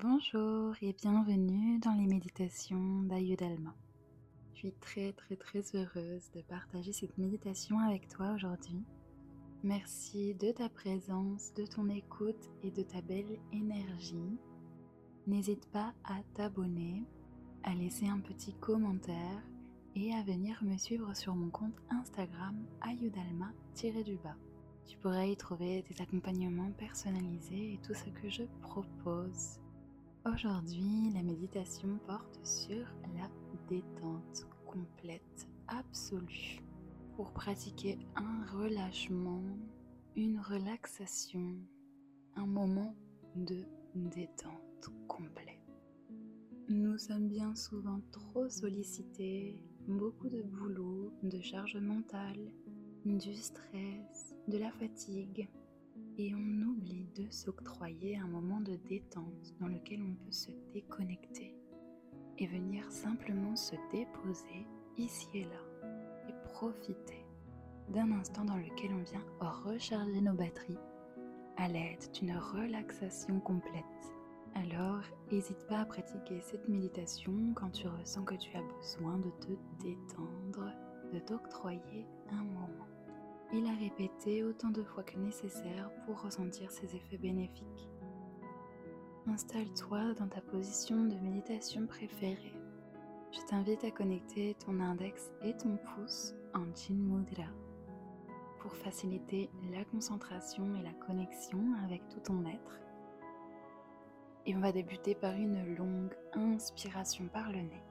Bonjour et bienvenue dans les méditations d'Ayudalma. Je suis très très très heureuse de partager cette méditation avec toi aujourd'hui. Merci de ta présence, de ton écoute et de ta belle énergie. N'hésite pas à t'abonner, à laisser un petit commentaire et à venir me suivre sur mon compte Instagram ayudalma-du-bas. Tu pourras y trouver des accompagnements personnalisés et tout ce que je propose. Aujourd'hui, la méditation porte sur la détente complète, absolue, pour pratiquer un relâchement, une relaxation, un moment de détente complet. Nous sommes bien souvent trop sollicités, beaucoup de boulot, de charge mentale, du stress, de la fatigue, et on oublie de s'octroyer un moment de détente dans lequel on peut se déconnecter et venir simplement se déposer ici et là et profiter d'un instant dans lequel on vient recharger nos batteries à l'aide d'une relaxation complète. Alors, n'hésite pas à pratiquer cette méditation quand tu ressens que tu as besoin de te détendre, de t'octroyer un moment et la répéter autant de fois que nécessaire pour ressentir ses effets bénéfiques. Installe-toi dans ta position de méditation préférée. Je t'invite à connecter ton index et ton pouce en Jin Mudra pour faciliter la concentration et la connexion avec tout ton être. Et on va débuter par une longue inspiration par le nez.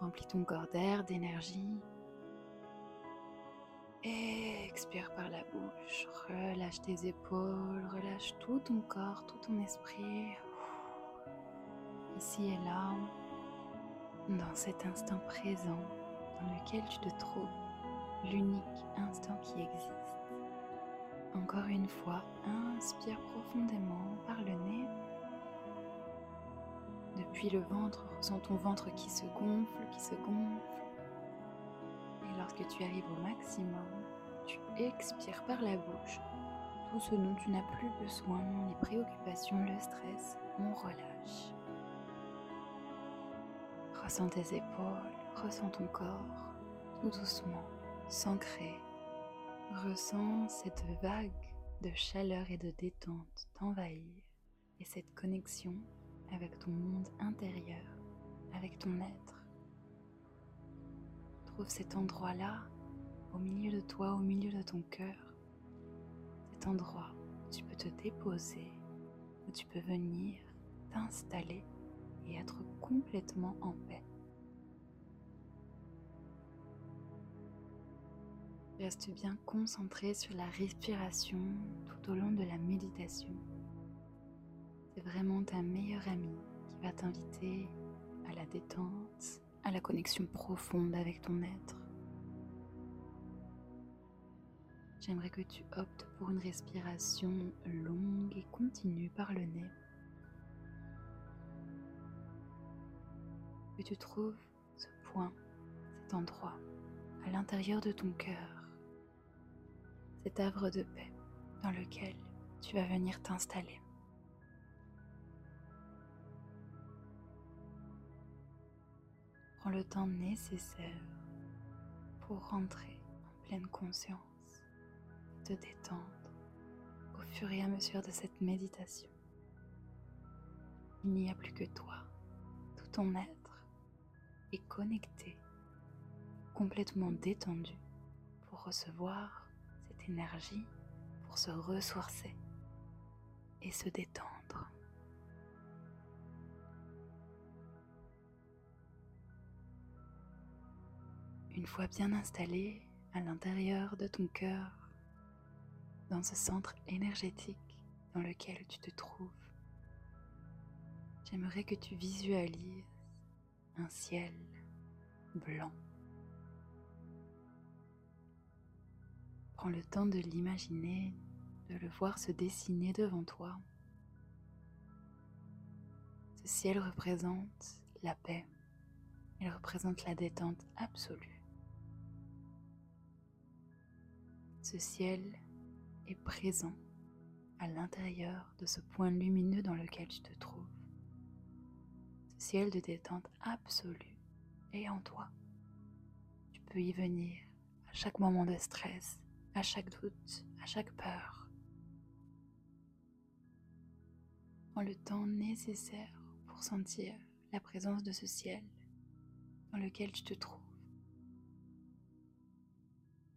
Remplis ton corps d'air, d'énergie Expire par la bouche, relâche tes épaules, relâche tout ton corps, tout ton esprit. Ici et là, dans cet instant présent dans lequel tu te trouves, l'unique instant qui existe. Encore une fois, inspire profondément par le nez. Depuis le ventre, ressens ton ventre qui se gonfle, qui se gonfle lorsque tu arrives au maximum, tu expires par la bouche tout ce dont tu n'as plus besoin, les préoccupations, le stress, on relâche. Ressens tes épaules, ressens ton corps, tout doucement, s'ancrer. Ressens cette vague de chaleur et de détente t'envahir et cette connexion avec ton monde intérieur, avec ton être trouve cet endroit-là, au milieu de toi, au milieu de ton cœur. Cet endroit où tu peux te déposer, où tu peux venir t'installer et être complètement en paix. Reste bien concentré sur la respiration tout au long de la méditation. C'est vraiment ta meilleure amie qui va t'inviter à la détente à la connexion profonde avec ton être. J'aimerais que tu optes pour une respiration longue et continue par le nez. Que tu trouves ce point, cet endroit, à l'intérieur de ton cœur, cet havre de paix dans lequel tu vas venir t'installer. Le temps nécessaire pour rentrer en pleine conscience, te détendre au fur et à mesure de cette méditation. Il n'y a plus que toi, tout ton être est connecté, complètement détendu pour recevoir cette énergie, pour se ressourcer et se détendre. Une fois bien installé à l'intérieur de ton cœur, dans ce centre énergétique dans lequel tu te trouves, j'aimerais que tu visualises un ciel blanc. Prends le temps de l'imaginer, de le voir se dessiner devant toi. Ce ciel représente la paix, il représente la détente absolue. Ce ciel est présent à l'intérieur de ce point lumineux dans lequel tu te trouves. Ce ciel de détente absolue est en toi. Tu peux y venir à chaque moment de stress, à chaque doute, à chaque peur. En le temps nécessaire pour sentir la présence de ce ciel dans lequel tu te trouves.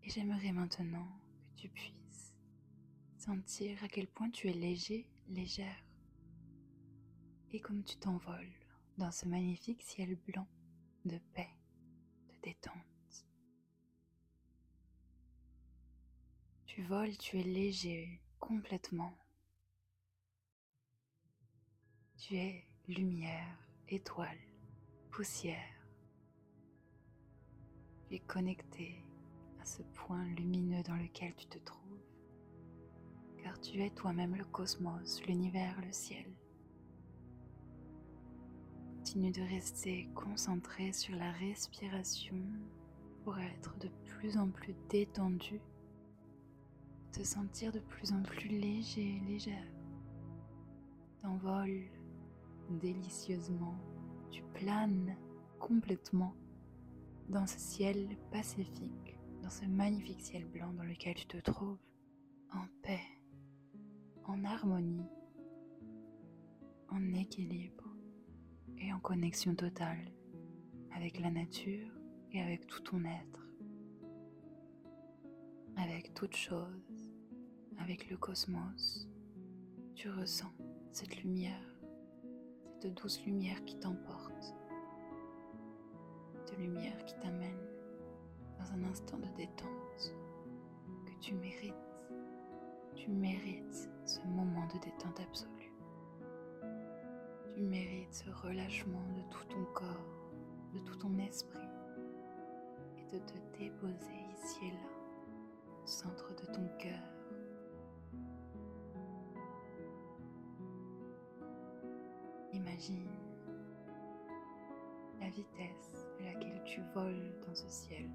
Et j'aimerais maintenant que tu puisses sentir à quel point tu es léger, légère, et comme tu t'envoles dans ce magnifique ciel blanc de paix, de détente. Tu voles, tu es léger complètement. Tu es lumière, étoile, poussière. Tu es connecté ce point lumineux dans lequel tu te trouves, car tu es toi-même le cosmos, l'univers, le ciel. Continue de rester concentré sur la respiration pour être de plus en plus détendu, te sentir de plus en plus léger, légère. T'envoles délicieusement, tu planes complètement dans ce ciel pacifique, ce magnifique ciel blanc dans lequel tu te trouves, en paix, en harmonie, en équilibre et en connexion totale avec la nature et avec tout ton être, avec toute chose, avec le cosmos. Tu ressens cette lumière, cette douce lumière qui t'emporte de lumière qui t'amène un instant de détente que tu mérites. Tu mérites ce moment de détente absolue. Tu mérites ce relâchement de tout ton corps, de tout ton esprit et de te déposer ici et là, au centre de ton cœur. Imagine la vitesse à laquelle tu voles dans ce ciel.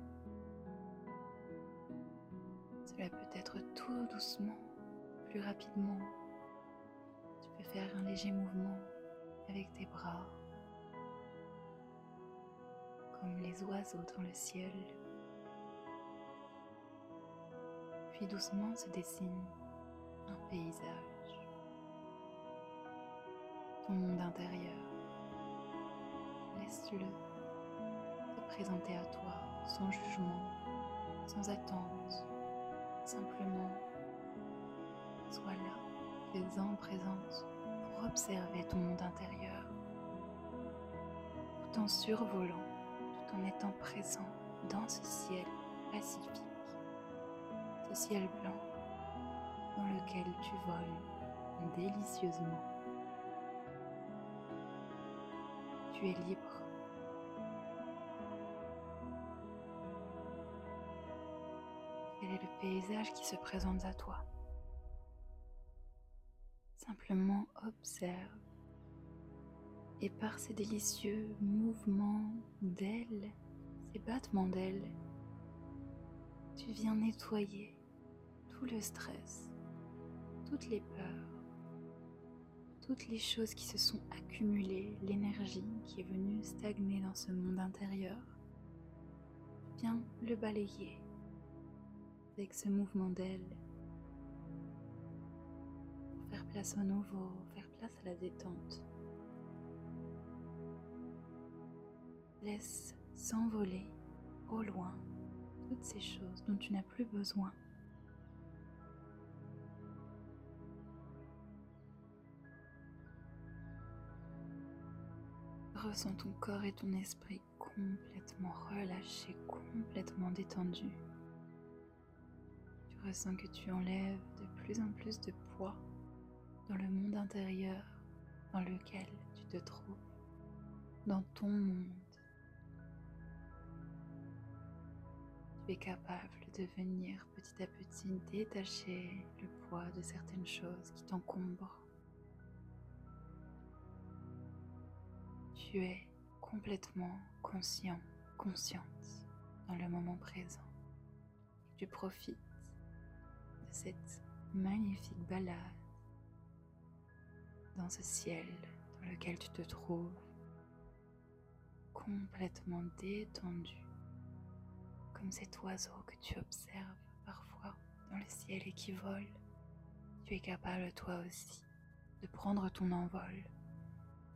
Cela peut être tout doucement, plus rapidement. Tu peux faire un léger mouvement avec tes bras, comme les oiseaux dans le ciel. Puis doucement se dessine un paysage, ton monde intérieur. Laisse-le te présenter à toi sans jugement, sans attente, simplement sois là, présent, présente pour observer ton monde intérieur, tout en survolant, tout en étant présent dans ce ciel pacifique, ce ciel blanc dans lequel tu voles délicieusement. tu es libre. Quel est le paysage qui se présente à toi. Simplement observe. Et par ces délicieux mouvements d'ailes, ces battements d'ailes, tu viens nettoyer tout le stress, toutes les peurs, toutes les choses qui se sont accumulées, l'énergie qui est venue stagner dans ce monde intérieur, viens le balayer avec ce mouvement d'aile pour faire place au nouveau, faire place à la détente. Laisse s'envoler au loin toutes ces choses dont tu n'as plus besoin. Ressens ton corps et ton esprit complètement relâchés, complètement détendus. Ressens que tu enlèves de plus en plus de poids dans le monde intérieur dans lequel tu te trouves, dans ton monde. Tu es capable de venir petit à petit détacher le poids de certaines choses qui t'encombrent tu es complètement conscient, consciente dans le moment présent. Tu profites cette magnifique balade dans ce ciel dans lequel tu te trouves, complètement détendu, comme cet oiseau que tu observes parfois dans le ciel et qui vole. Tu es capable toi aussi de prendre ton envol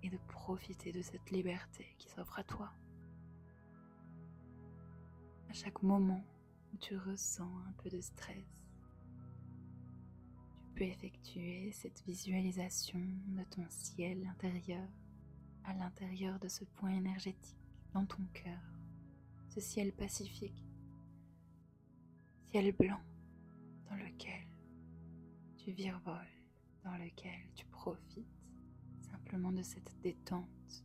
et de profiter de cette liberté qui s'offre à toi. À chaque moment où tu ressens un peu de stress, peux effectuer cette visualisation de ton ciel intérieur à l'intérieur de ce point énergétique dans ton cœur, ce ciel pacifique, ciel blanc dans lequel tu virevoles, dans lequel tu profites simplement de cette détente.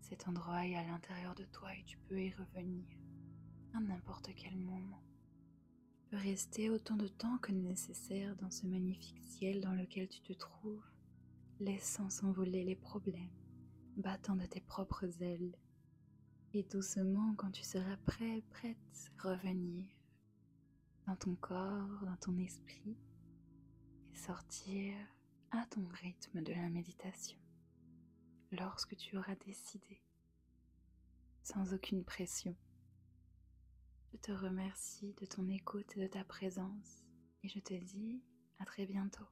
Cet endroit est à l'intérieur de toi et tu peux y revenir n'importe quel moment. Tu peux rester autant de temps que nécessaire dans ce magnifique ciel dans lequel tu te trouves, laissant s'envoler les problèmes, battant de tes propres ailes. Et doucement, quand tu seras prêt, prête, revenir dans ton corps, dans ton esprit, et sortir à ton rythme de la méditation, lorsque tu auras décidé, sans aucune pression. Te remercie de ton écoute et de ta présence et je te dis à très bientôt.